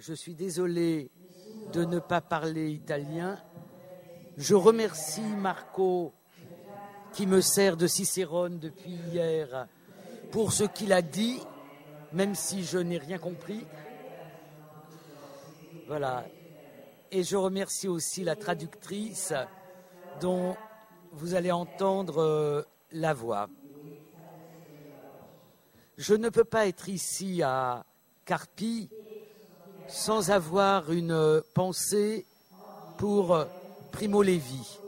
Je suis désolé de ne pas parler italien. Je remercie Marco qui me sert de Cicérone depuis hier pour ce qu'il a dit, même si je n'ai rien compris. Voilà. Et je remercie aussi la traductrice dont vous allez entendre euh, la voix. Je ne peux pas être ici à Carpi sans avoir une pensée pour Primo Levi.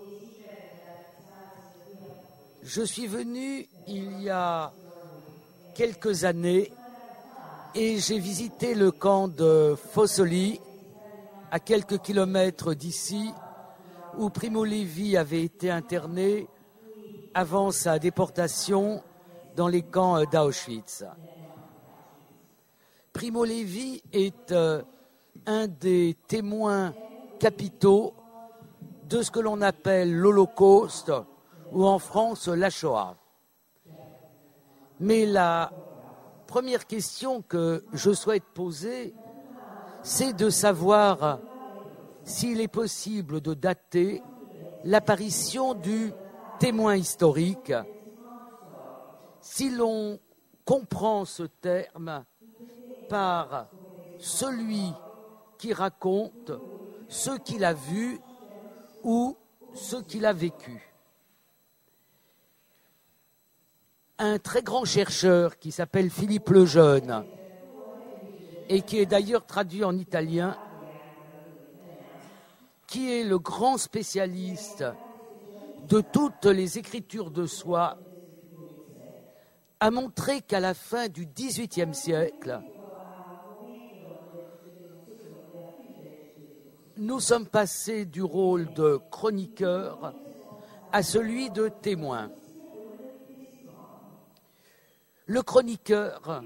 Je suis venu il y a quelques années et j'ai visité le camp de Fossoli à quelques kilomètres d'ici où Primo Levi avait été interné avant sa déportation dans les camps d'Auschwitz. Primo Levi est euh, un des témoins capitaux de ce que l'on appelle l'Holocauste ou en France la Shoah. Mais la première question que je souhaite poser, c'est de savoir s'il est possible de dater l'apparition du témoin historique. Si l'on comprend ce terme par celui qui raconte ce qu'il a vu ou ce qu'il a vécu. Un très grand chercheur qui s'appelle Philippe Lejeune et qui est d'ailleurs traduit en italien, qui est le grand spécialiste de toutes les écritures de soi, a montré qu'à la fin du XVIIIe siècle, nous sommes passés du rôle de chroniqueur à celui de témoin. Le chroniqueur,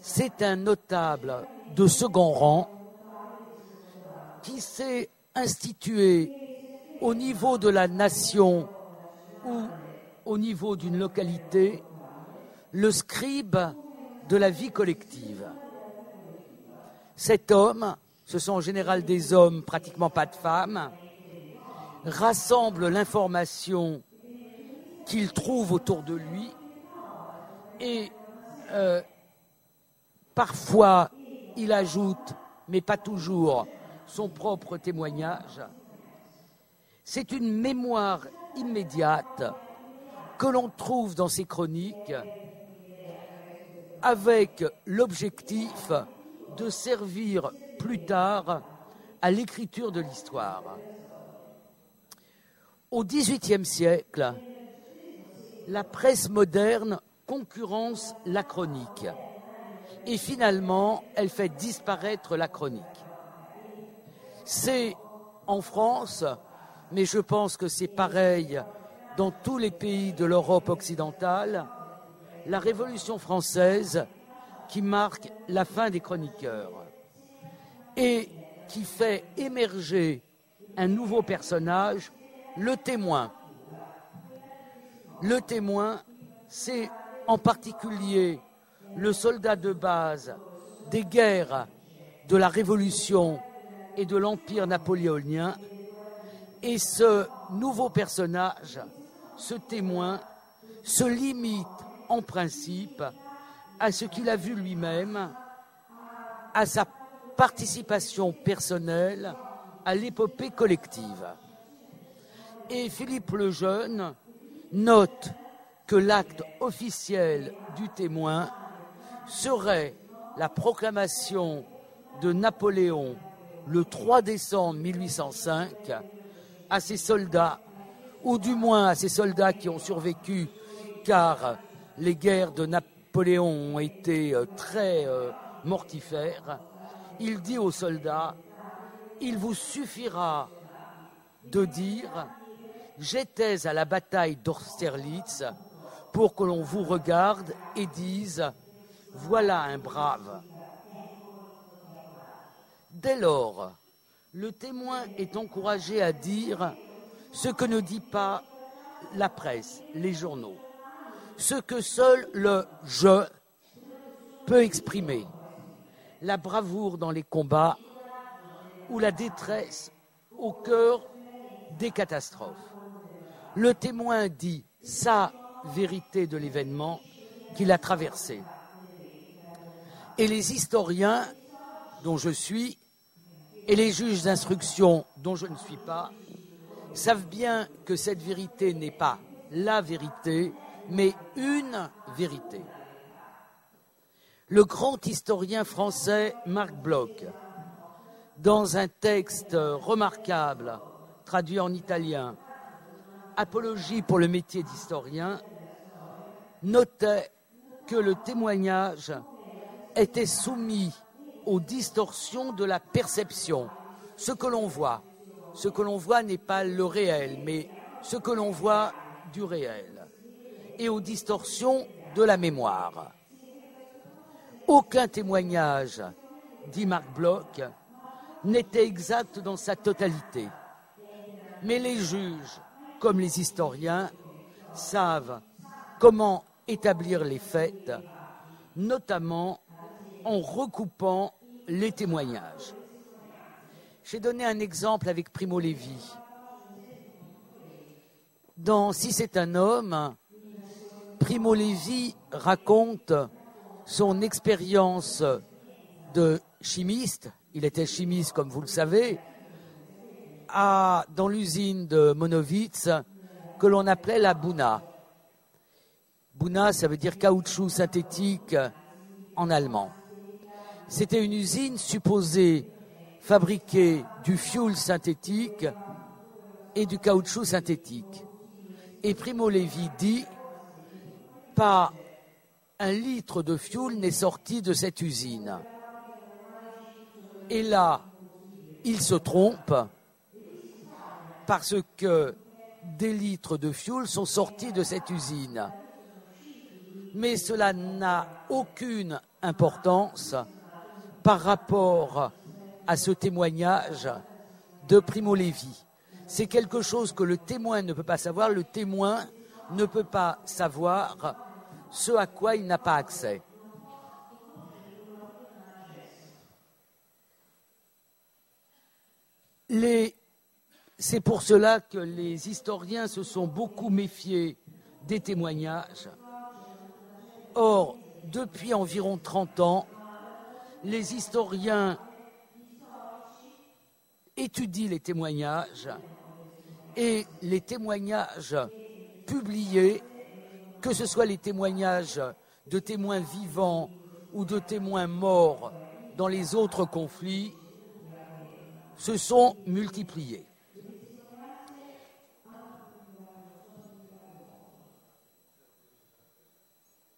c'est un notable de second rang qui s'est institué au niveau de la nation ou au niveau d'une localité le scribe de la vie collective. Cet homme ce sont en général des hommes, pratiquement pas de femmes, rassemble l'information qu'il trouve autour de lui et euh, parfois il ajoute, mais pas toujours, son propre témoignage. C'est une mémoire immédiate que l'on trouve dans ces chroniques avec l'objectif de servir plus tard à l'écriture de l'histoire. Au XVIIIe siècle, la presse moderne concurrence la chronique et finalement elle fait disparaître la chronique. C'est en France, mais je pense que c'est pareil dans tous les pays de l'Europe occidentale, la Révolution française qui marque la fin des chroniqueurs et qui fait émerger un nouveau personnage, le témoin. Le témoin, c'est en particulier le soldat de base des guerres de la Révolution et de l'Empire napoléonien. Et ce nouveau personnage, ce témoin, se limite en principe à ce qu'il a vu lui-même, à sa participation personnelle à l'épopée collective. Et Philippe Lejeune note que l'acte officiel du témoin serait la proclamation de Napoléon le 3 décembre 1805 à ses soldats, ou du moins à ses soldats qui ont survécu, car les guerres de Napoléon ont été euh, très euh, mortifères, il dit aux soldats, il vous suffira de dire, j'étais à la bataille d'Austerlitz pour que l'on vous regarde et dise, voilà un brave. Dès lors, le témoin est encouragé à dire ce que ne dit pas la presse, les journaux, ce que seul le je peut exprimer la bravoure dans les combats, ou la détresse au cœur des catastrophes. Le témoin dit sa vérité de l'événement qu'il a traversé. Et les historiens, dont je suis, et les juges d'instruction, dont je ne suis pas, savent bien que cette vérité n'est pas la vérité, mais une vérité. Le grand historien français Marc Bloch, dans un texte remarquable, traduit en italien, Apologie pour le métier d'historien, notait que le témoignage était soumis aux distorsions de la perception. Ce que l'on voit, ce que l'on voit n'est pas le réel, mais ce que l'on voit du réel, et aux distorsions de la mémoire. Aucun témoignage, dit Marc Bloch, n'était exact dans sa totalité. Mais les juges, comme les historiens, savent comment établir les faits, notamment en recoupant les témoignages. J'ai donné un exemple avec Primo Levi. Dans Si c'est un homme, Primo Levi raconte son expérience de chimiste. Il était chimiste, comme vous le savez, dans l'usine de Monowitz que l'on appelait la Buna. Buna, ça veut dire caoutchouc synthétique en allemand. C'était une usine supposée fabriquer du fioul synthétique et du caoutchouc synthétique. Et Primo Levi dit pas un litre de fioul n'est sorti de cette usine. Et là, il se trompe parce que des litres de fioul sont sortis de cette usine. Mais cela n'a aucune importance par rapport à ce témoignage de Primo Levi. C'est quelque chose que le témoin ne peut pas savoir. Le témoin ne peut pas savoir ce à quoi il n'a pas accès. C'est pour cela que les historiens se sont beaucoup méfiés des témoignages. Or, depuis environ 30 ans, les historiens étudient les témoignages et les témoignages publiés, que ce soit les témoignages de témoins vivants ou de témoins morts dans les autres conflits, se sont multipliés.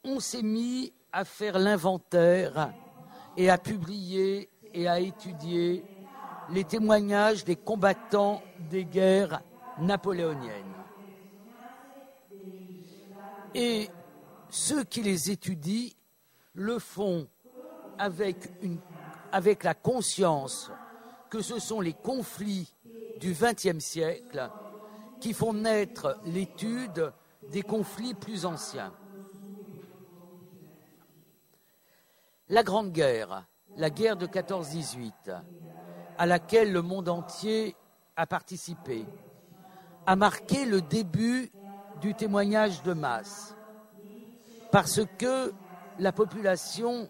On s'est mis à faire l'inventaire et à publier et à étudier les témoignages des combattants des guerres napoléoniennes. Et ceux qui les étudient le font avec, avec la conscience que ce sont les conflits du XXe siècle qui font naître l'étude des conflits plus anciens. La Grande Guerre, la guerre de 14-18, à laquelle le monde entier a participé, a marqué le début du témoignage de masse, parce que la population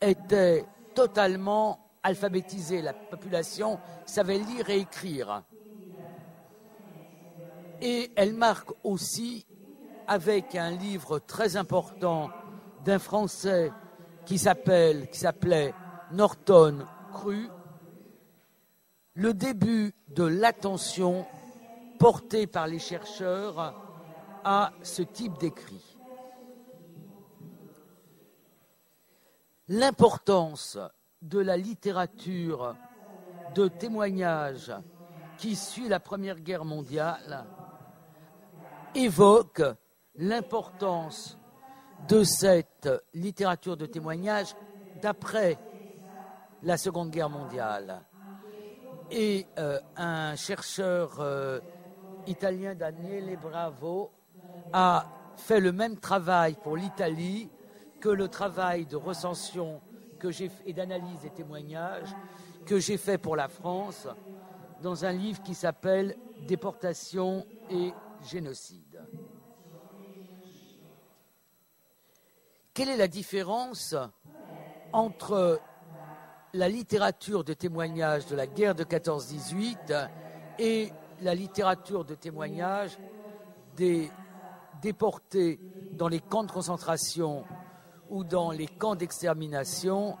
était totalement alphabétisée, la population savait lire et écrire. Et elle marque aussi, avec un livre très important d'un Français qui s'appelait Norton Cru, le début de l'attention portée par les chercheurs à ce type d'écrit. L'importance de la littérature de témoignage qui suit la Première Guerre mondiale évoque l'importance de cette littérature de témoignage d'après la Seconde Guerre mondiale. Et euh, un chercheur euh, italien, Daniele Bravo, a fait le même travail pour l'Italie que le travail de recension que j'ai et d'analyse des témoignages que j'ai fait pour la France dans un livre qui s'appelle Déportation et génocide. Quelle est la différence entre la littérature de témoignages de la guerre de 14-18 et la littérature de témoignages des déportés dans les camps de concentration ou dans les camps d'extermination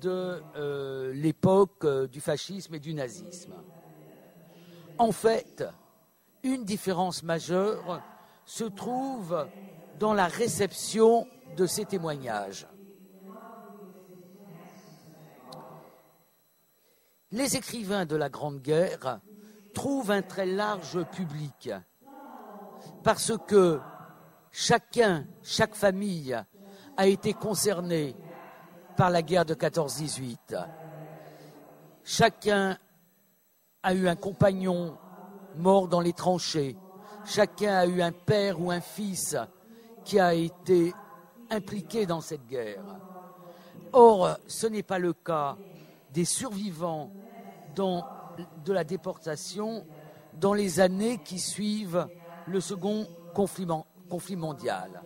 de euh, l'époque euh, du fascisme et du nazisme. En fait, une différence majeure se trouve dans la réception de ces témoignages. Les écrivains de la Grande Guerre trouvent un très large public parce que chacun, chaque famille a été concernée par la guerre de 14-18. Chacun a eu un compagnon mort dans les tranchées. Chacun a eu un père ou un fils qui a été impliqué dans cette guerre. Or, ce n'est pas le cas des survivants de la déportation dans les années qui suivent le second conflit mondial.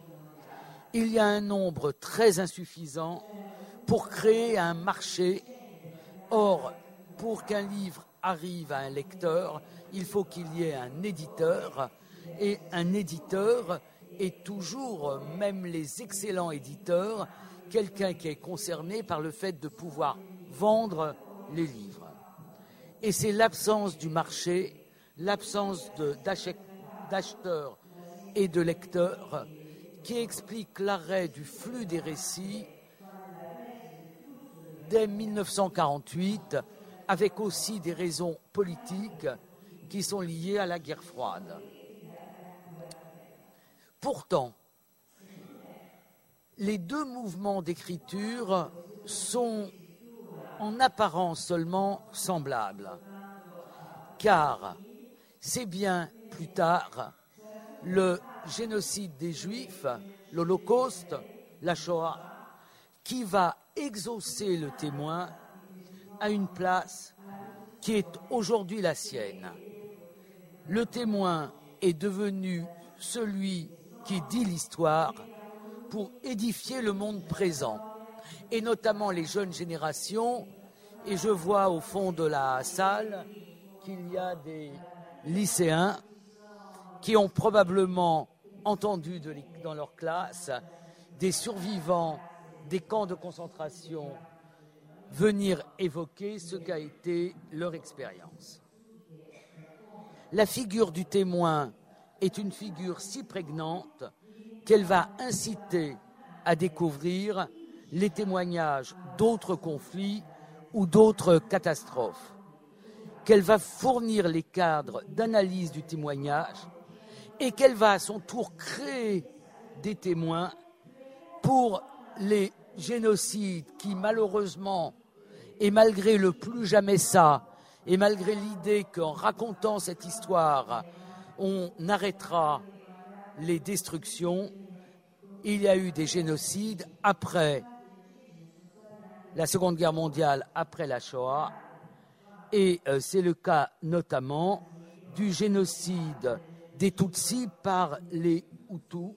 Il y a un nombre très insuffisant pour créer un marché. Or, pour qu'un livre arrive à un lecteur, il faut qu'il y ait un éditeur. Et un éditeur est toujours, même les excellents éditeurs, quelqu'un qui est concerné par le fait de pouvoir vendre les livres. Et c'est l'absence du marché, l'absence d'acheteurs et de lecteurs qui explique l'arrêt du flux des récits dès 1948, avec aussi des raisons politiques qui sont liées à la guerre froide. Pourtant, les deux mouvements d'écriture sont en apparence seulement semblables, car c'est bien plus tard le génocide des Juifs, l'Holocauste, la Shoah, qui va exaucer le témoin à une place qui est aujourd'hui la sienne. Le témoin est devenu celui qui dit l'histoire pour édifier le monde présent, et notamment les jeunes générations. Et je vois au fond de la salle qu'il y a des lycéens qui ont probablement entendu dans leur classe des survivants des camps de concentration venir évoquer ce qu'a été leur expérience. La figure du témoin est une figure si prégnante qu'elle va inciter à découvrir les témoignages d'autres conflits ou d'autres catastrophes, qu'elle va fournir les cadres d'analyse du témoignage et qu'elle va à son tour créer des témoins pour les génocides qui malheureusement, et malgré le plus jamais ça, et malgré l'idée qu'en racontant cette histoire, on arrêtera les destructions, il y a eu des génocides après la Seconde Guerre mondiale, après la Shoah, et euh, c'est le cas notamment du génocide des Tutsis par les Hutus.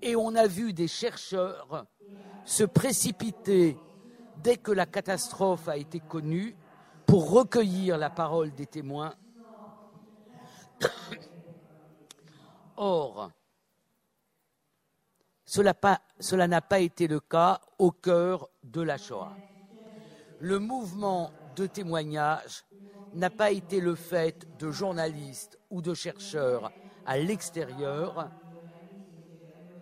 Et on a vu des chercheurs se précipiter dès que la catastrophe a été connue pour recueillir la parole des témoins. Or, cela n'a pas été le cas au cœur de la Shoah. Le mouvement de témoignage n'a pas été le fait de journalistes ou de chercheurs à l'extérieur,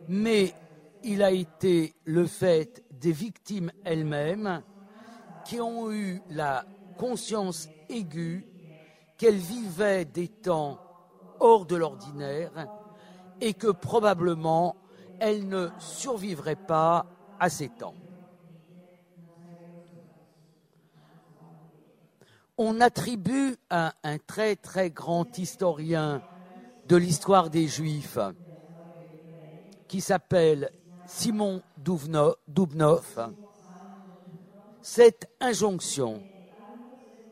mais il a été le fait des victimes elles-mêmes qui ont eu la conscience aiguë qu'elles vivaient des temps hors de l'ordinaire et que probablement elles ne survivraient pas à ces temps. On attribue à un très très grand historien de l'histoire des Juifs qui s'appelle Simon Dubnov cette injonction,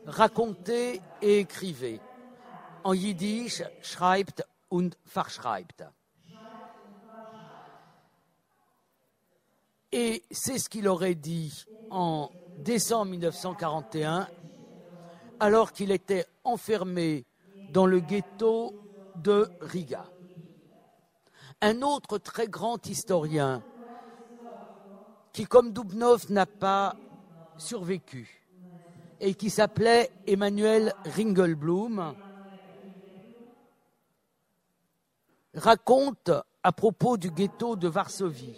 racontez et écrivez. En yiddish, schreibt und verschreibt. Et c'est ce qu'il aurait dit en décembre 1941, alors qu'il était enfermé dans le ghetto de Riga. Un autre très grand historien, qui comme Dubnov n'a pas survécu, et qui s'appelait Emmanuel Ringelblum, raconte à propos du ghetto de Varsovie.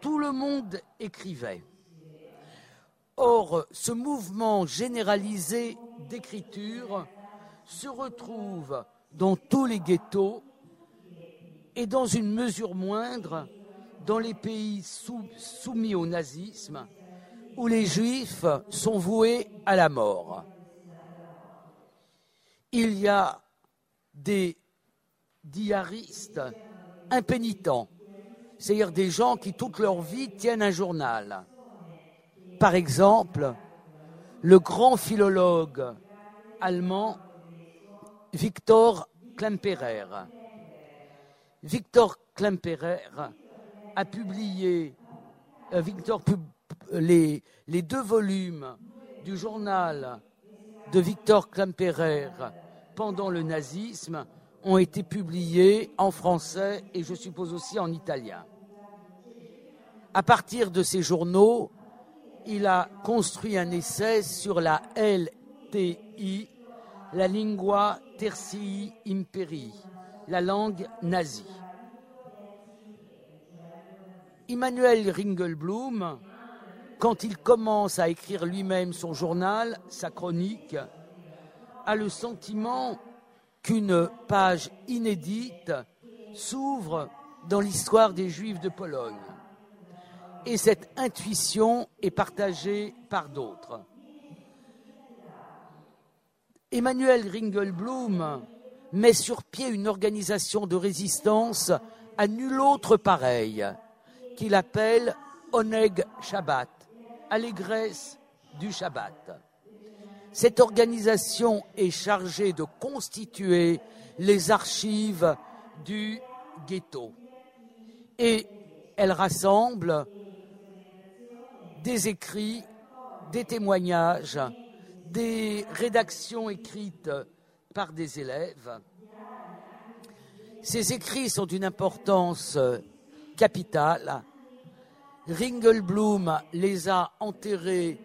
Tout le monde écrivait. Or, ce mouvement généralisé d'écriture se retrouve dans tous les ghettos et dans une mesure moindre dans les pays soumis au nazisme où les juifs sont voués à la mort. Il y a des diaristes impénitents, c'est-à-dire des gens qui toute leur vie tiennent un journal. Par exemple, le grand philologue allemand Victor Klemperer. Victor Klemperer a publié euh, les, les, deux volumes du journal de Victor Klemperer pendant le nazisme ont été publiés en français et je suppose aussi en italien. À partir de ces journaux, il a construit un essai sur la LTI, la lingua tertii imperii, la langue nazie. Emmanuel Ringelblum, quand il commence à écrire lui-même son journal, sa chronique, a le sentiment qu'une page inédite s'ouvre dans l'histoire des Juifs de Pologne. Et cette intuition est partagée par d'autres. Emmanuel Ringelblum met sur pied une organisation de résistance à nul autre pareil, qu'il appelle Oneg Shabbat, allégresse du Shabbat. Cette organisation est chargée de constituer les archives du ghetto. Et elle rassemble des écrits, des témoignages, des rédactions écrites par des élèves. Ces écrits sont d'une importance capitale. Ringelblum les a enterrés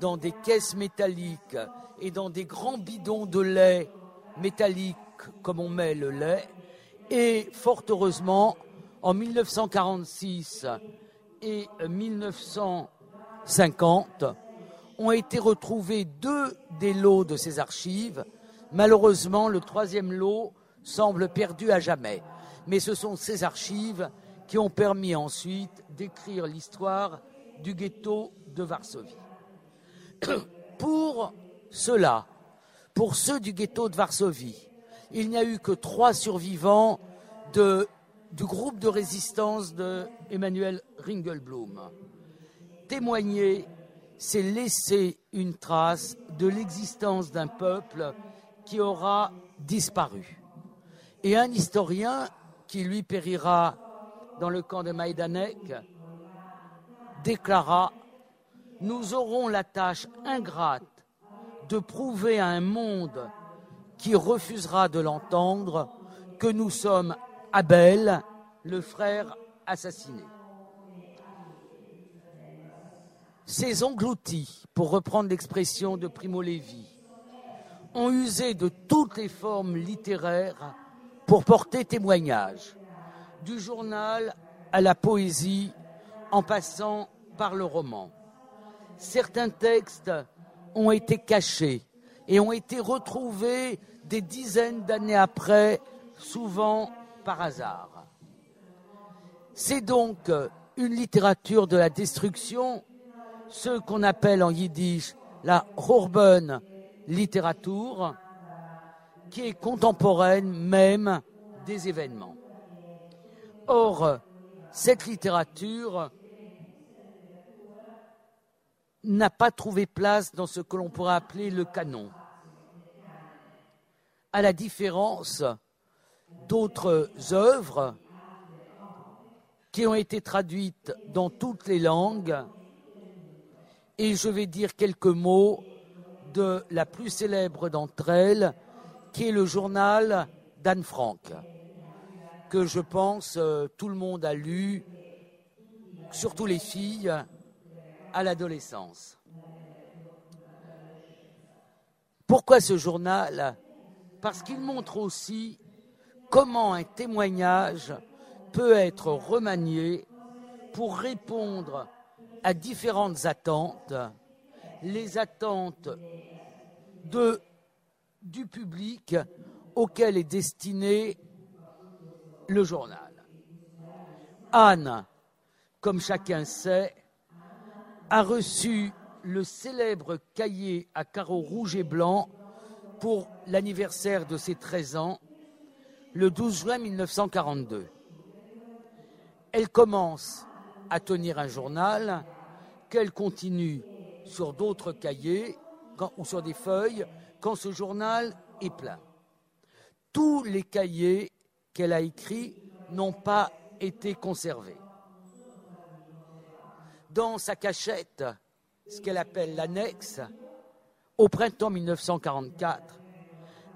dans des caisses métalliques et dans des grands bidons de lait métalliques comme on met le lait. Et fort heureusement, en 1946 et 1950, ont été retrouvés deux des lots de ces archives. Malheureusement, le troisième lot semble perdu à jamais. Mais ce sont ces archives qui ont permis ensuite d'écrire l'histoire du ghetto de Varsovie. Pour ceux-là, pour ceux du ghetto de Varsovie, il n'y a eu que trois survivants du groupe de résistance de Emmanuel Ringelblum. Témoigner, c'est laisser une trace de l'existence d'un peuple qui aura disparu. Et un historien qui lui périra dans le camp de Maïdanek déclara nous aurons la tâche ingrate de prouver à un monde qui refusera de l'entendre que nous sommes Abel, le frère assassiné. Ces engloutis, pour reprendre l'expression de Primo Levi, ont usé de toutes les formes littéraires pour porter témoignage, du journal à la poésie, en passant par le roman certains textes ont été cachés et ont été retrouvés des dizaines d'années après, souvent par hasard. C'est donc une littérature de la destruction, ce qu'on appelle en yiddish la Horben littérature, qui est contemporaine même des événements. Or, cette littérature n'a pas trouvé place dans ce que l'on pourrait appeler le canon. À la différence d'autres œuvres qui ont été traduites dans toutes les langues, et je vais dire quelques mots de la plus célèbre d'entre elles, qui est le journal d'Anne Frank, que je pense euh, tout le monde a lu, surtout les filles, à l'adolescence. Pourquoi ce journal? Parce qu'il montre aussi comment un témoignage peut être remanié pour répondre à différentes attentes, les attentes du public auquel est destiné le journal. Anne, comme chacun sait, a reçu le célèbre cahier à carreaux rouges et blancs pour l'anniversaire de ses 13 ans, le 12 juin 1942. Elle commence à tenir un journal qu'elle continue sur d'autres cahiers ou sur des feuilles quand ce journal est plein. Tous les cahiers qu'elle a écrits n'ont pas été conservés dans sa cachette, ce qu'elle appelle l'annexe, au printemps 1944,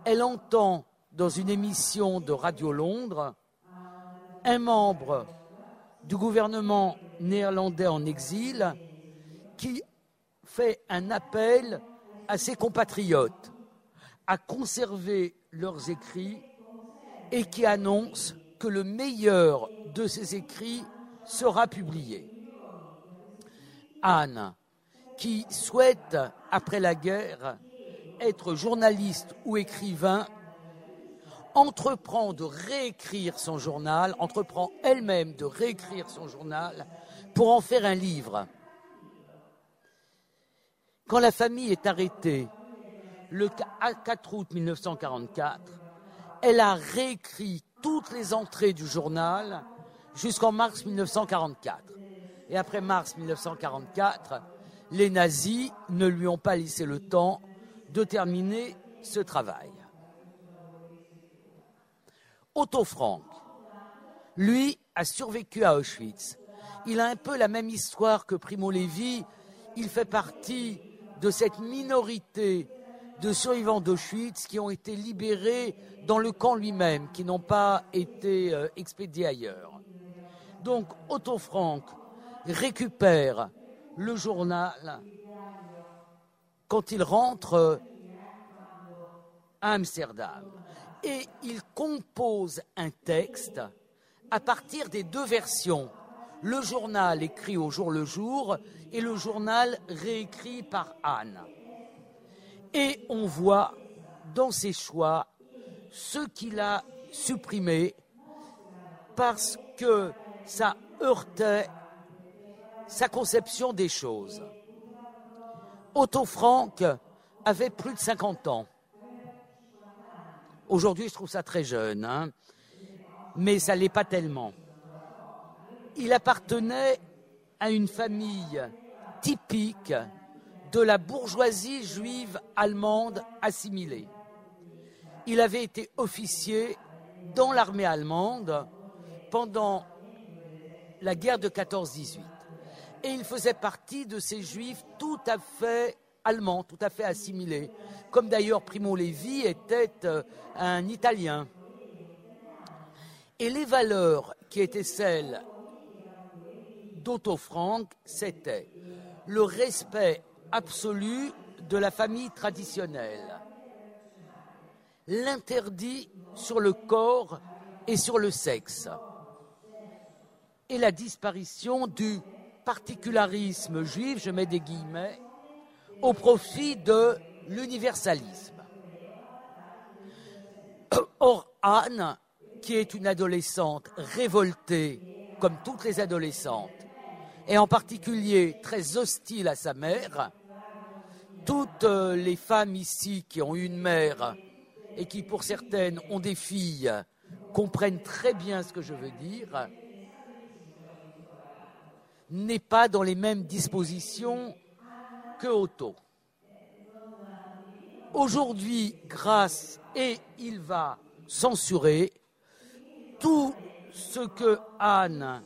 elle entend dans une émission de Radio Londres un membre du gouvernement néerlandais en exil qui fait un appel à ses compatriotes à conserver leurs écrits et qui annonce que le meilleur de ces écrits sera publié. Anne, qui souhaite, après la guerre, être journaliste ou écrivain, entreprend de réécrire son journal, entreprend elle-même de réécrire son journal pour en faire un livre. Quand la famille est arrêtée le 4 août 1944, elle a réécrit toutes les entrées du journal jusqu'en mars 1944. Et après mars 1944, les nazis ne lui ont pas laissé le temps de terminer ce travail. Otto Frank, lui, a survécu à Auschwitz. Il a un peu la même histoire que Primo Levi. Il fait partie de cette minorité de survivants d'Auschwitz qui ont été libérés dans le camp lui-même, qui n'ont pas été euh, expédiés ailleurs. Donc Otto Frank récupère le journal quand il rentre à Amsterdam. Et il compose un texte à partir des deux versions. Le journal écrit au jour le jour et le journal réécrit par Anne. Et on voit dans ses choix ce qu'il a supprimé parce que ça heurtait sa conception des choses. Otto Frank avait plus de 50 ans. Aujourd'hui, je trouve ça très jeune, hein, mais ça ne l'est pas tellement. Il appartenait à une famille typique de la bourgeoisie juive allemande assimilée. Il avait été officier dans l'armée allemande pendant la guerre de 14-18 et il faisait partie de ces juifs tout à fait allemands, tout à fait assimilés, comme d'ailleurs Primo Levi était euh, un Italien. Et les valeurs qui étaient celles d'Otto Frank, c'était le respect absolu de la famille traditionnelle, l'interdit sur le corps et sur le sexe, et la disparition du particularisme juif, je mets des guillemets, au profit de l'universalisme. Or, Anne, qui est une adolescente révoltée, comme toutes les adolescentes, et en particulier très hostile à sa mère, toutes les femmes ici qui ont une mère et qui, pour certaines, ont des filles, comprennent très bien ce que je veux dire n'est pas dans les mêmes dispositions que Otto. Aujourd'hui, grâce, et il va censurer tout ce que Anne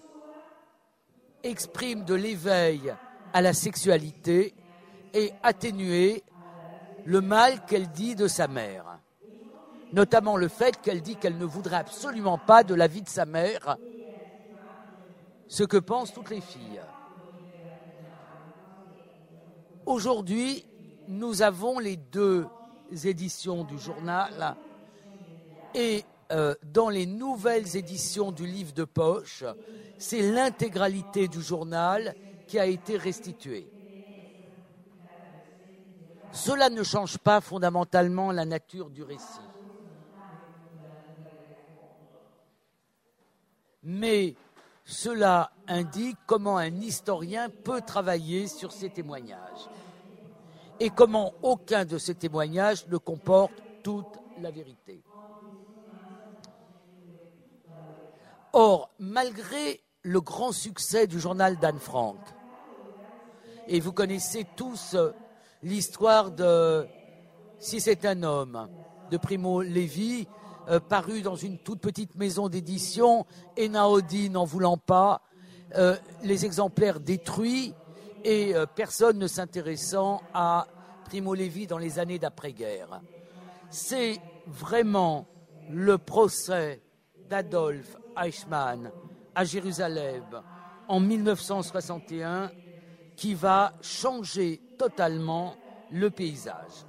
exprime de l'éveil à la sexualité et atténuer le mal qu'elle dit de sa mère. Notamment le fait qu'elle dit qu'elle ne voudrait absolument pas de la vie de sa mère, ce que pensent toutes les filles. Aujourd'hui, nous avons les deux éditions du journal et euh, dans les nouvelles éditions du livre de poche, c'est l'intégralité du journal qui a été restituée. Cela ne change pas fondamentalement la nature du récit. Mais cela indique comment un historien peut travailler sur ces témoignages et comment aucun de ces témoignages ne comporte toute la vérité. Or, malgré le grand succès du journal d'Anne Frank, et vous connaissez tous l'histoire de Si c'est un homme de Primo Levi, euh, paru dans une toute petite maison d'édition, Enaudi n'en voulant pas, euh, les exemplaires détruits, et euh, personne ne s'intéressant à Primo Levi dans les années d'après-guerre. C'est vraiment le procès d'Adolf Eichmann à Jérusalem en 1961 qui va changer totalement le paysage.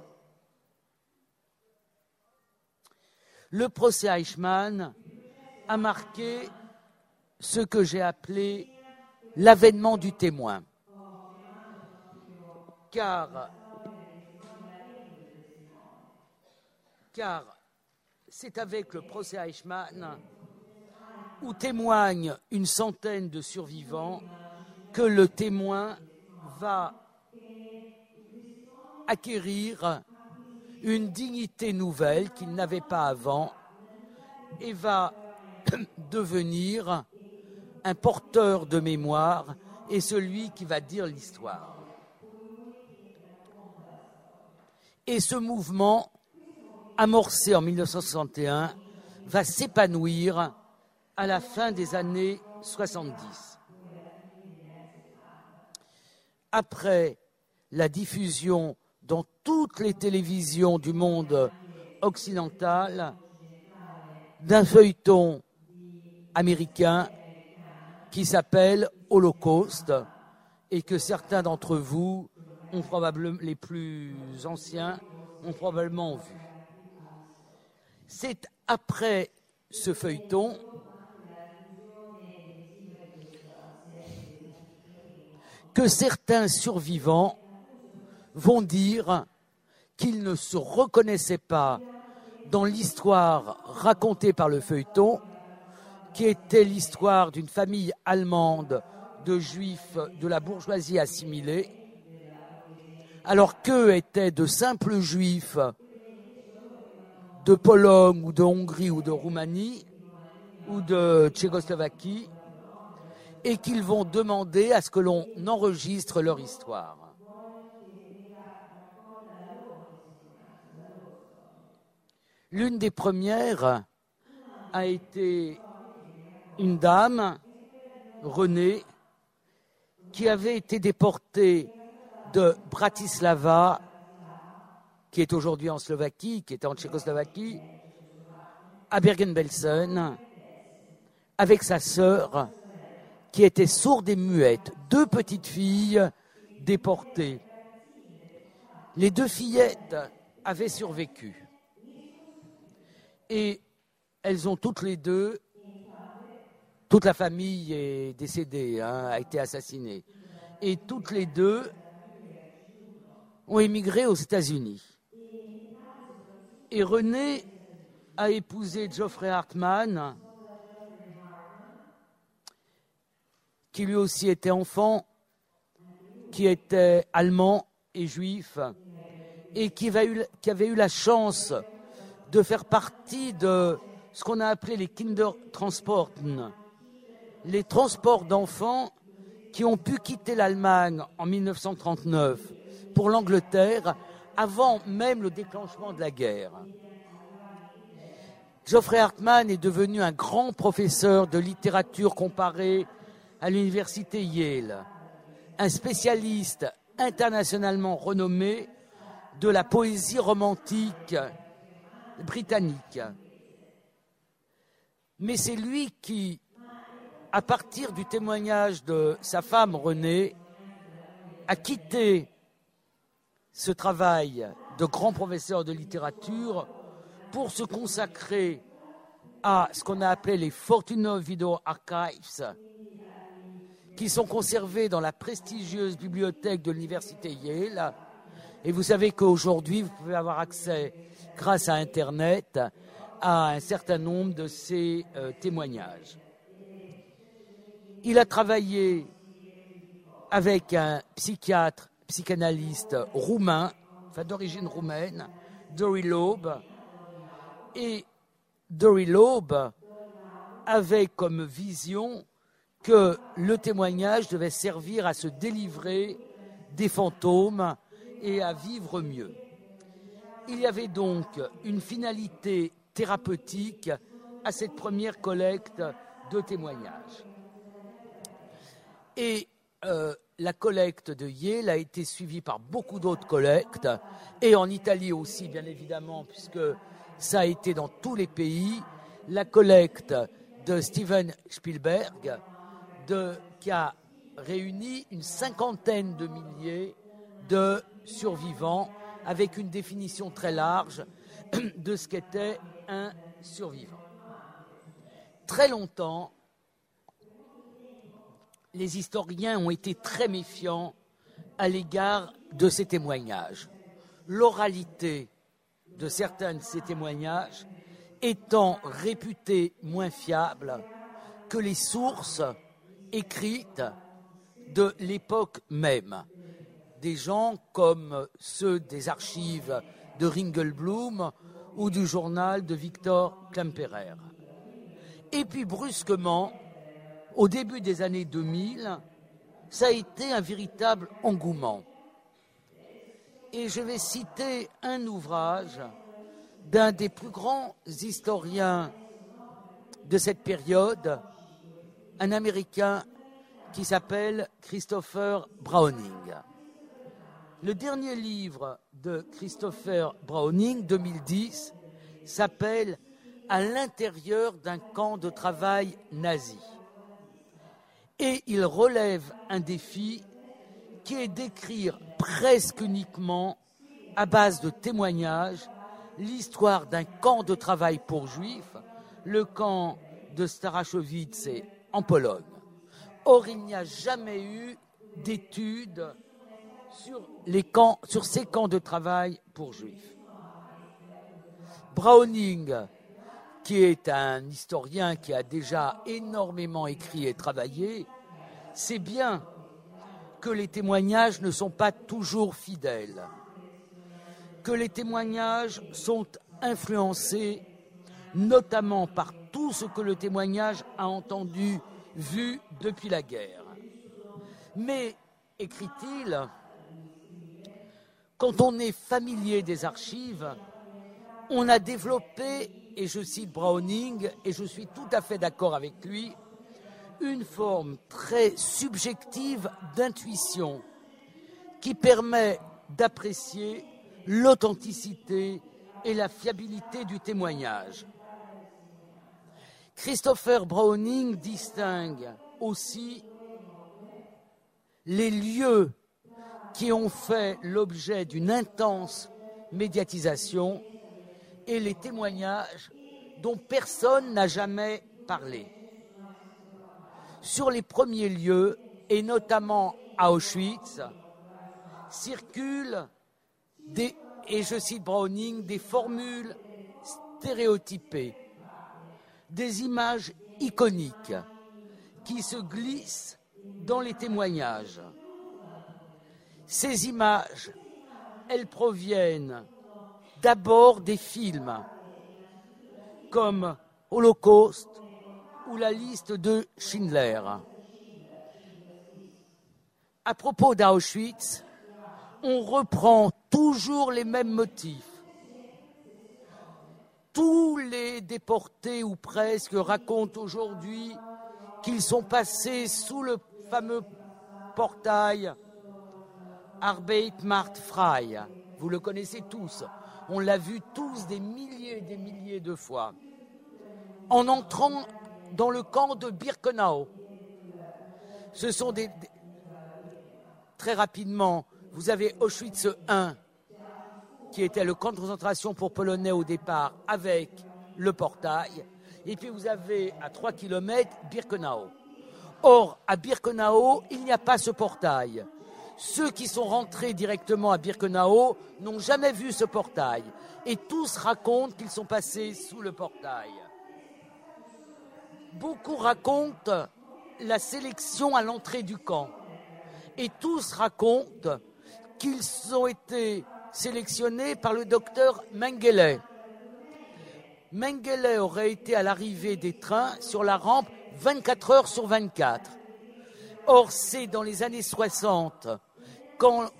Le procès Eichmann a marqué ce que j'ai appelé l'avènement du témoin car, car c'est avec le procès Eichmann où témoigne une centaine de survivants que le témoin va acquérir une dignité nouvelle qu'il n'avait pas avant et va devenir un porteur de mémoire et celui qui va dire l'histoire. Et ce mouvement, amorcé en 1961, va s'épanouir à la fin des années 70. Après la diffusion dans toutes les télévisions du monde occidental d'un feuilleton américain qui s'appelle Holocauste et que certains d'entre vous probablement, les plus anciens, ont probablement vu. C'est après ce feuilleton que certains survivants vont dire qu'ils ne se reconnaissaient pas dans l'histoire racontée par le feuilleton, qui était l'histoire d'une famille allemande de juifs de la bourgeoisie assimilée, alors qu'eux étaient de simples juifs de Pologne ou de Hongrie ou de Roumanie ou de Tchécoslovaquie et qu'ils vont demander à ce que l'on enregistre leur histoire. L'une des premières a été une dame, Renée, qui avait été déportée de Bratislava, qui est aujourd'hui en Slovaquie, qui était en Tchécoslovaquie, à Bergen-Belsen, avec sa sœur, qui était sourde et muette, deux petites filles déportées. Les deux fillettes avaient survécu. Et elles ont toutes les deux, toute la famille est décédée, hein, a été assassinée. Et toutes les deux ont émigré aux États-Unis. Et René a épousé Geoffrey Hartman, qui lui aussi était enfant, qui était allemand et juif, et qui avait eu, la chance de faire partie de ce qu'on a appelé les Kindertransporten, les transports d'enfants qui ont pu quitter l'Allemagne en 1939 pour l'Angleterre avant même le déclenchement de la guerre. Geoffrey Hartman est devenu un grand professeur de littérature comparée à l'université Yale, un spécialiste internationalement renommé de la poésie romantique britannique. Mais c'est lui qui, à partir du témoignage de sa femme Renée, a quitté ce travail de grand professeur de littérature pour se consacrer à ce qu'on a appelé les Fortuno Video Archives, qui sont conservés dans la prestigieuse bibliothèque de l'université Yale. Et vous savez qu'aujourd'hui, vous pouvez avoir accès, grâce à Internet, à un certain nombre de ces euh, témoignages. Il a travaillé avec un psychiatre, psychanalyste roumain, enfin d'origine roumaine, Dory Loeb, et Dory Loeb avait comme vision que le témoignage devait servir à se délivrer des fantômes et à vivre mieux. Il y avait donc une finalité thérapeutique à cette première collecte de témoignages. Et euh, la collecte de Yale a été suivie par beaucoup d'autres collectes, et en Italie aussi, bien évidemment, puisque ça a été dans tous les pays. La collecte de Steven Spielberg, qui a réuni une cinquantaine de milliers de survivants avec une définition très large de ce qu'était un survivant. Très longtemps, les historiens ont été très méfiants à l'égard de ces témoignages. L'oralité de certains de ces témoignages étant réputée moins fiable que les sources écrites de l'époque même. Des gens comme ceux des archives de Ringelblum ou du journal de Victor Klemperer. Et puis brusquement, au début des années 2000, ça a été un véritable engouement. Et je vais citer un ouvrage d'un des plus grands historiens de cette période, un Américain qui s'appelle Christopher Browning. Le dernier livre de Christopher Browning, 2010, s'appelle À l'intérieur d'un camp de travail nazi. Et il relève un défi qui est d'écrire presque uniquement à base de témoignages l'histoire d'un camp de travail pour juifs, le camp de Starachowitz en Pologne. Or, il n'y a jamais eu d'études sur, sur ces camps de travail pour juifs. Browning, qui est un historien qui a déjà énormément écrit et travaillé, sait bien que les témoignages ne sont pas toujours fidèles, que les témoignages sont influencés notamment par tout ce que le témoignage a entendu, vu depuis la guerre. Mais, écrit-il, quand on est familier des archives, on a développé, et je cite Browning, et je suis tout à fait d'accord avec lui, une forme très subjective d'intuition qui permet d'apprécier l'authenticité et la fiabilité du témoignage. Christopher Browning distingue aussi les lieux qui ont fait l'objet d'une intense médiatisation et les témoignages dont personne n'a jamais parlé. Sur les premiers lieux, et notamment à Auschwitz, circulent et je cite Browning, des formules stéréotypées, des images iconiques qui se glissent dans les témoignages. Ces images, elles proviennent d'abord des films comme Holocauste, ou la liste de Schindler. À propos d'Auschwitz, on reprend toujours les mêmes motifs. Tous les déportés ou presque racontent aujourd'hui qu'ils sont passés sous le fameux portail Arbeit macht frei. Vous le connaissez tous. On l'a vu tous des milliers et des milliers de fois. En entrant dans le camp de Birkenau, ce sont des, très rapidement, vous avez Auschwitz I, qui était le camp de concentration pour Polonais au départ, avec le portail. Et puis vous avez à 3 km Birkenau. Or, à Birkenau, il n'y a pas ce portail. Ceux qui sont rentrés directement à Birkenau n'ont jamais vu ce portail. Et tous racontent qu'ils sont passés sous le portail. Beaucoup racontent la sélection à l'entrée du camp. Et tous racontent qu'ils ont été sélectionnés par le docteur Mengele. Mengele aurait été à l'arrivée des trains sur la rampe 24 heures sur 24. Or, c'est dans les années 60, quand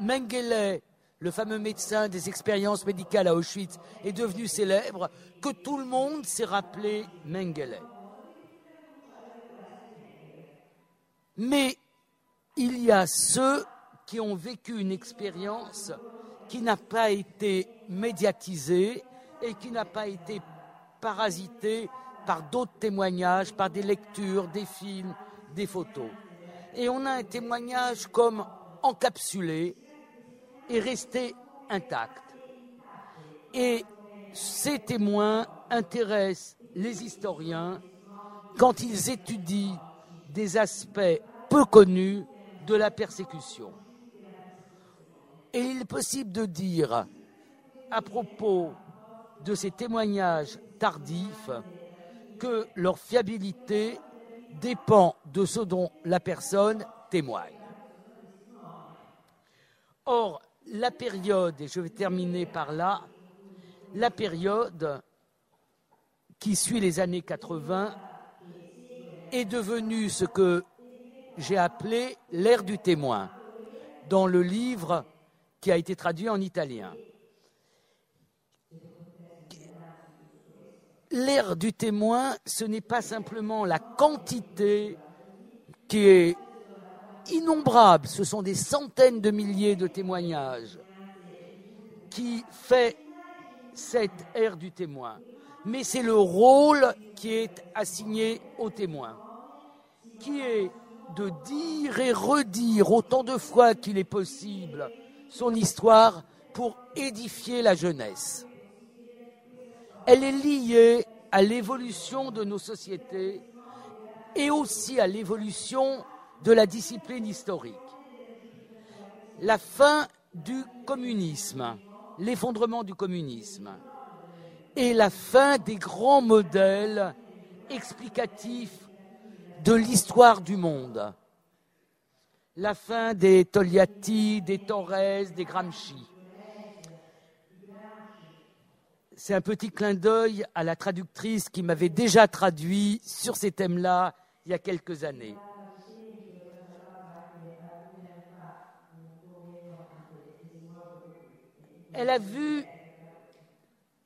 Mengele, le fameux médecin des expériences médicales à Auschwitz, est devenu célèbre, que tout le monde s'est rappelé Mengele. Mais il y a ceux qui ont vécu une expérience qui n'a pas été médiatisée et qui n'a pas été parasitée par d'autres témoignages, par des lectures, des films, des photos. Et on a un témoignage comme encapsulé et resté intact. Et ces témoins intéressent les historiens quand ils étudient des aspects peu connus de la persécution. Et il est possible de dire, à propos de ces témoignages tardifs, que leur fiabilité dépend de ce dont la personne témoigne. Or, la période, et je vais terminer par là, la période qui suit les années 80 est devenue ce que j'ai appelé l'ère du témoin dans le livre qui a été traduit en italien. l'ère du témoin, ce n'est pas simplement la quantité qui est innombrable, ce sont des centaines de milliers de témoignages qui fait cette ère du témoin. Mais c'est le rôle qui est assigné au témoin, qui est de dire et redire autant de fois qu'il est possible son histoire pour édifier la jeunesse elle est liée à l'évolution de nos sociétés et aussi à l'évolution de la discipline historique. La fin du communisme, l'effondrement du communisme et la fin des grands modèles explicatifs de l'histoire du monde. La fin des Togliatti, des Torres, des Gramsci c'est un petit clin d'œil à la traductrice qui m'avait déjà traduit sur ces thèmes-là il y a quelques années. Elle a vu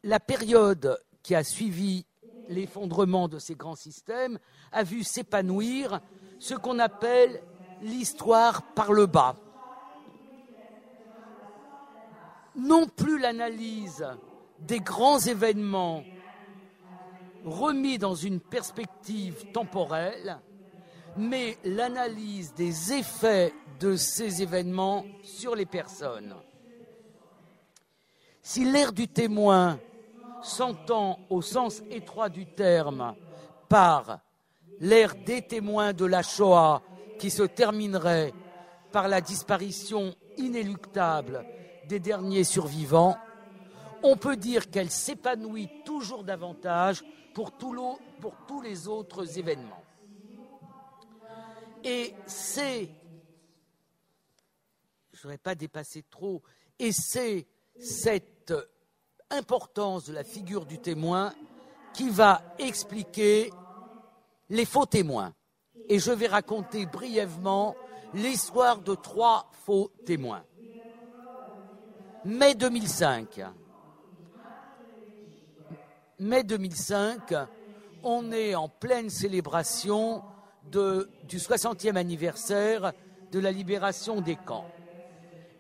la période qui a suivi l'effondrement de ces grands systèmes, a vu s'épanouir ce qu'on appelle l'histoire par le bas. Non plus l'analyse des grands événements remis dans une perspective temporelle, mais l'analyse des effets de ces événements sur les personnes. Si l'ère du témoin s'entend au sens étroit du terme par l'ère des témoins de la Shoah qui se terminerait par la disparition inéluctable des derniers survivants, on peut dire qu'elle s'épanouit toujours davantage pour, tous les autres événements. Et c'est, je ne voudrais pas dépasser trop, et c'est cette importance de la figure du témoin qui va expliquer les faux témoins. Et je vais raconter brièvement l'histoire de trois faux témoins. Mai 2005. Mai 2005, on est en pleine célébration du 60e anniversaire de la libération des camps.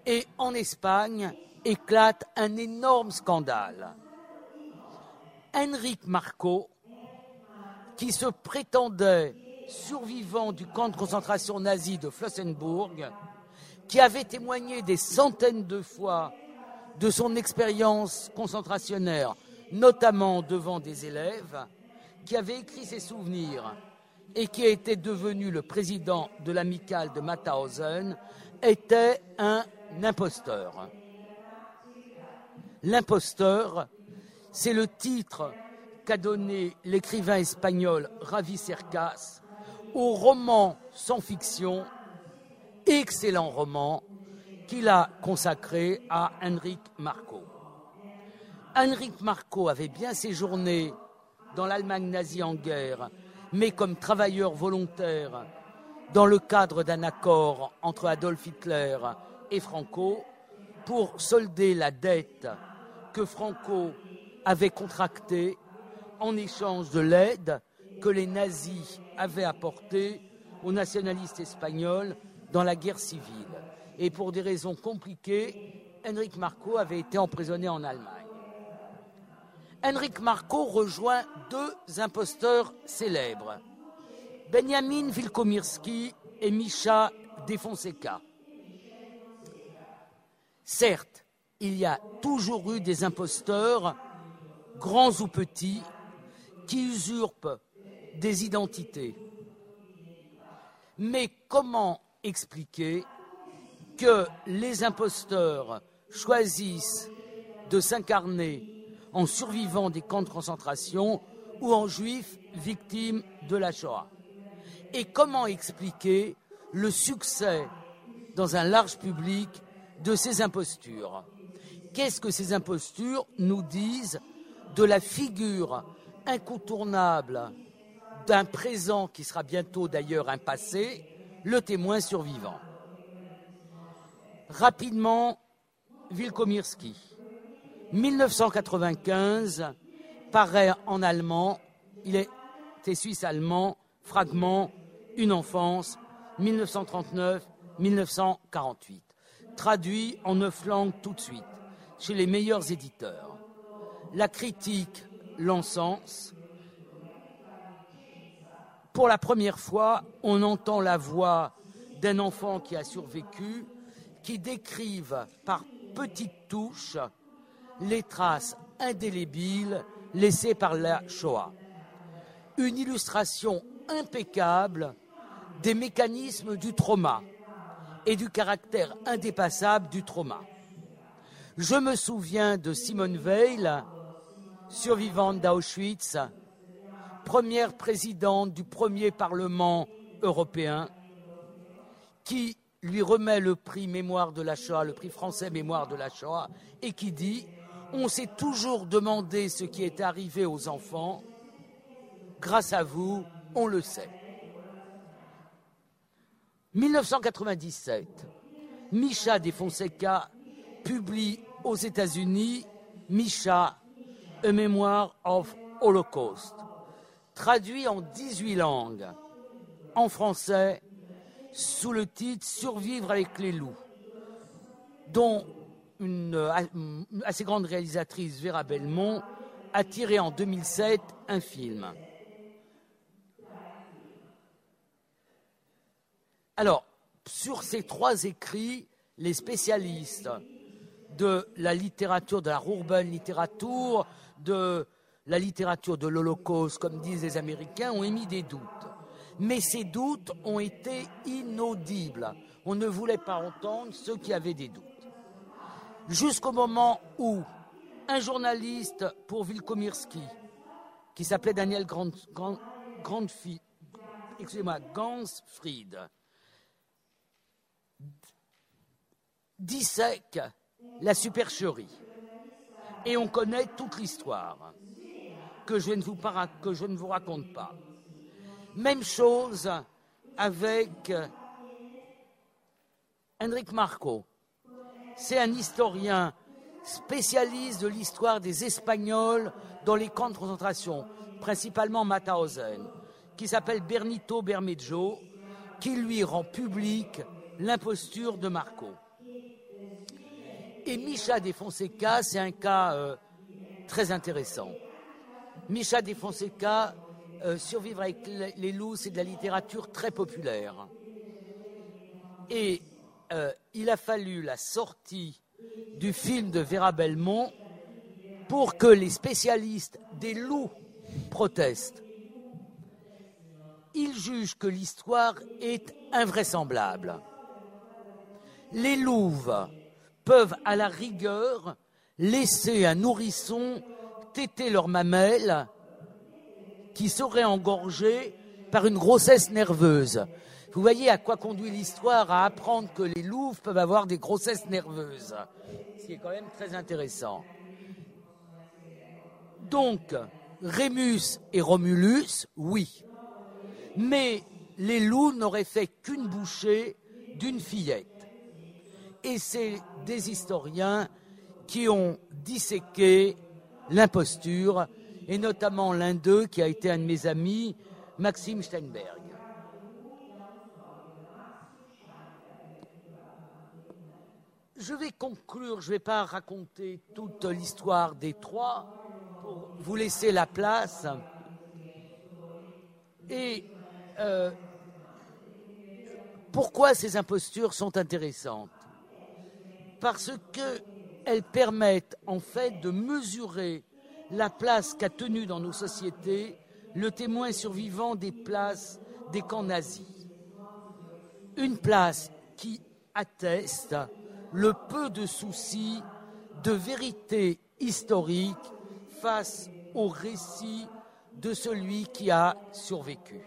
Et en Espagne éclate un énorme scandale. Enrique Marco, qui se prétendait survivant du camp de concentration nazi de Flossenburg, qui avait témoigné des centaines de fois de son expérience concentrationnaire, notamment devant des élèves, qui avait écrit ses souvenirs et qui était devenu le président de l'amicale de Mauthausen, était un imposteur. L'imposteur, c'est le titre qu'a donné l'écrivain espagnol Ravi Cercas au roman sans fiction excellent roman qu'il a consacré à Henrik Marco. Henrik Marco avait bien séjourné dans l'Allemagne nazie en guerre, mais comme travailleur volontaire dans le cadre d'un accord entre Adolf Hitler et Franco pour solder la dette que Franco avait contractée en échange de l'aide que les nazis avaient apportée aux nationalistes espagnols dans la guerre civile. Et pour des raisons compliquées, Henrik Marco avait été emprisonné en Allemagne. Henrik Marco rejoint deux imposteurs célèbres, Benjamin Wilkomirski et Misha Defonseca. Certes, il y a toujours eu des imposteurs, grands ou petits, qui usurpent des identités. Mais comment expliquer que les imposteurs choisissent de s'incarner en survivant des camps de concentration ou en juifs victimes de la Shoah? Et comment expliquer le succès dans un large public de ces impostures? Qu'est-ce que ces impostures nous disent de la figure incontournable d'un présent qui sera bientôt d'ailleurs un passé le témoin survivant. Rapidement, Wilkomirski. 1995 paraît en allemand, il était suisse-allemand, fragment, une enfance, 1939-1948. Traduit en neuf langues tout de suite, chez les meilleurs éditeurs. La critique l'encense, pour la première fois, on entend la voix d'un enfant qui a survécu, qui décrive par petites touches les traces indélébiles laissées par la Shoah. Une illustration impeccable des mécanismes du trauma et du caractère indépassable du trauma. Je me souviens de Simone Veil, survivante d'Auschwitz, première présidente du premier Parlement européen, qui lui remet le prix Mémoire de la Shoah, le prix français Mémoire de la Shoah, et qui dit On s'est toujours demandé ce qui est arrivé aux enfants. Grâce à vous, on le sait. 1997, Misha De Fonseca publie aux États-Unis Misha, A Memoir of Holocaust traduit en 18 langues, en français, sous le titre Survivre avec les loups, dont une assez grande réalisatrice, Vera Belmont, a tiré en 2007 un film. Alors, sur ces trois écrits, les spécialistes de la littérature, de la urban littérature, de la littérature de l'Holocauste, comme disent les Américains, ont émis des doutes. Mais ces doutes ont été inaudibles. On ne voulait pas entendre ceux qui avaient des doutes. Jusqu'au moment où un journaliste pour Vilkomirski, qui s'appelait Daniel Grand, excusez-moi, Gansfried, dissèque la supercherie. Et on connaît toute l'histoire que je, ne vous raconte pas. Même chose avec Henrik Marco. C'est un historien spécialiste de l'histoire des Espagnols dans les camps de concentration, principalement Mauthausen, qui s'appelle Bernito Bermejo, qui lui rend public l'imposture de Marco. Et Micha de Fonseca, c'est un cas euh, très intéressant. Micha de Fonseca, euh, survivre avec les loups, c'est de la littérature très populaire. Et euh, il a fallu la sortie du film de Vera Belmont pour que les spécialistes des loups protestent. Ils jugent que l'histoire est invraisemblable. Les louves peuvent à la rigueur laisser un nourrisson téter leur mamelle qui serait engorgé par une grossesse nerveuse. Vous voyez à quoi conduit l'histoire à apprendre que les louves peuvent avoir des grossesses nerveuses, ce qui est quand même très intéressant. Donc, Rémus et Romulus, oui. Mais les loups n'auraient fait qu'une bouchée d'une fillette. Et c'est des historiens qui ont disséqué l'imposture, et notamment l'un d'eux qui a été un de mes amis, Maxime Steinberg. Je vais conclure, je ne vais pas raconter toute l'histoire des trois pour vous laisser la place. Et euh, pourquoi ces impostures sont intéressantes? Parce qu'elles permettent en fait de mesurer la place qu'a tenue dans nos sociétés le témoin survivant des places des camps nazis. Une place qui atteste le peu de soucis de vérité historique face au récit de celui qui a survécu.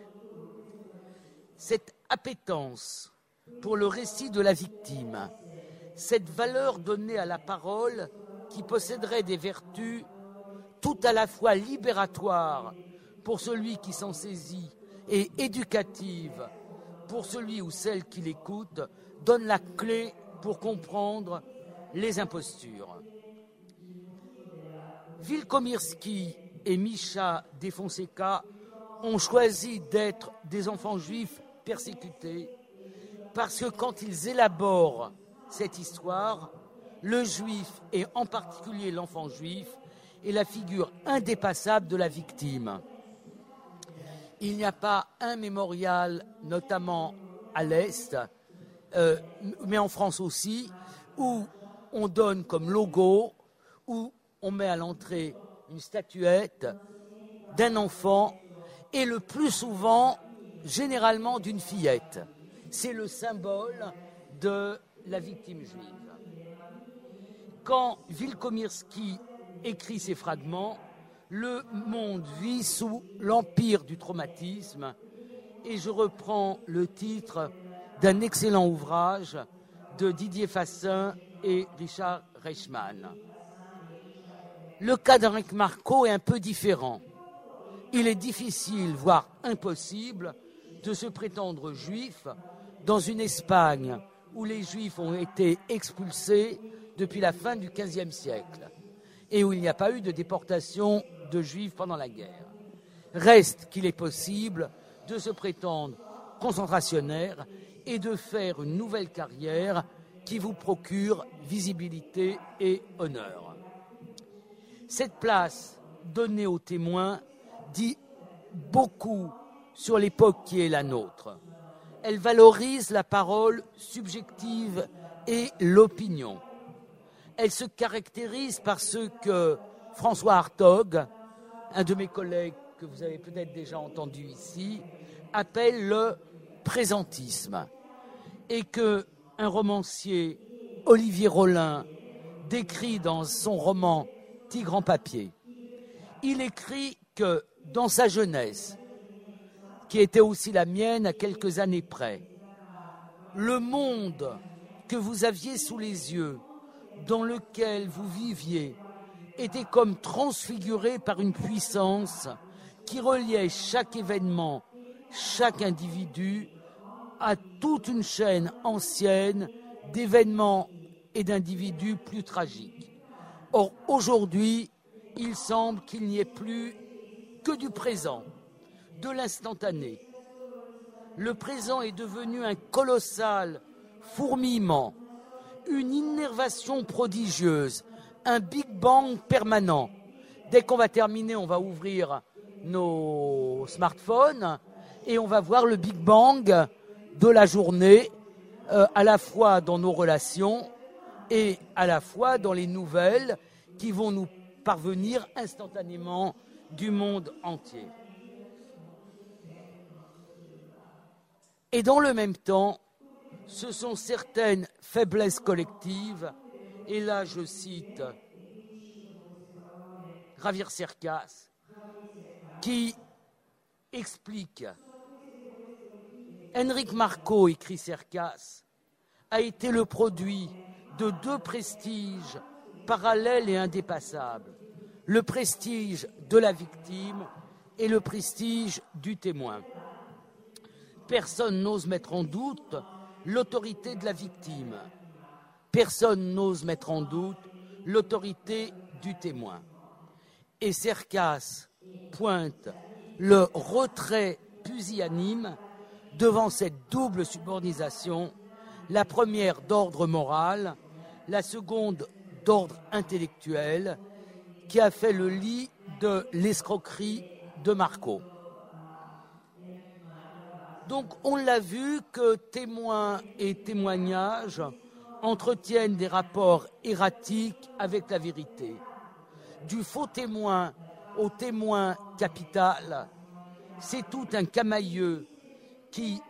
Cette appétence pour le récit de la victime, cette valeur donnée à la parole qui posséderait des vertus tout à la fois libératoires pour celui qui s'en saisit et éducative pour celui ou celle qui l'écoute, donne la clé pour comprendre les impostures. Vilkomirski et Misha Defonseca ont choisi d'être des enfants juifs persécutés parce que quand ils élaborent cette histoire, le juif, et en particulier l'enfant juif, est la figure indépassable de la victime. Il n'y a pas un mémorial, notamment à l'Est, euh, mais en France aussi, où on donne comme logo, où on met à l'entrée une statuette d'un enfant et le plus souvent, généralement, d'une fillette. C'est le symbole de la victime juive. Quand Vilkomirski écrit ces fragments, le monde vit sous l'empire du traumatisme et je reprends le titre d'un excellent ouvrage de Didier Fassin et Richard Reichmann. Le cas d'Henrik Marco est un peu différent. Il est difficile, voire impossible, de se prétendre juif dans une Espagne où les juifs ont été expulsés depuis la fin du XVe siècle et où il n'y a pas eu de déportation de juifs pendant la guerre. Reste qu'il est possible de se prétendre concentrationnaire et de faire une nouvelle carrière qui vous procure visibilité et honneur. Cette place donnée aux témoins dit beaucoup sur l'époque qui est la nôtre. Elle valorise la parole subjective et l'opinion. Elle se caractérise par ce que François Hartog, un de mes collègues que vous avez peut-être déjà entendu ici, appelle le présentisme et que un romancier, Olivier Rollin, décrit dans son roman Tigre en papier. Il écrit que dans sa jeunesse, qui était aussi la mienne à quelques années près, le monde que vous aviez sous les yeux, dans lequel vous viviez, était comme transfiguré par une puissance qui reliait chaque événement, chaque individu à toute une chaîne ancienne d'événements et d'individus plus tragiques. Or, aujourd'hui, il semble qu'il n'y ait plus que du présent, de l'instantané. Le présent est devenu un colossal fourmillement, une innervation prodigieuse, un Big Bang permanent. Dès qu'on va terminer, on va ouvrir nos smartphones et on va voir le Big Bang de la journée, euh, à la fois dans nos relations et à la fois dans les nouvelles qui vont nous parvenir instantanément du monde entier. Et dans le même temps, ce sont certaines faiblesses collectives, et là je cite Ravir Cercas, qui explique Henrik Marco, écrit Cercas, a été le produit de deux prestiges parallèles et indépassables. Le prestige de la victime et le prestige du témoin. Personne n'ose mettre en doute l'autorité de la victime. Personne n'ose mettre en doute l'autorité du témoin. Et Cercas pointe le retrait pusillanime devant cette double subordination, la première d'ordre moral, la seconde d'ordre intellectuel, qui a fait le lit de l'escroquerie de Marco. Donc on l'a vu que témoins et témoignages entretiennent des rapports erratiques avec la vérité. Du faux témoin au témoin capital, c'est tout un camailleux qui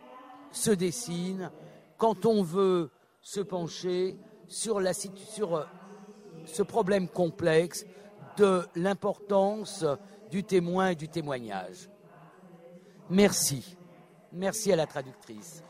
se dessine quand on veut se pencher sur, sur euh, ce problème complexe de l'importance du témoin et du témoignage. Merci. Merci à la traductrice.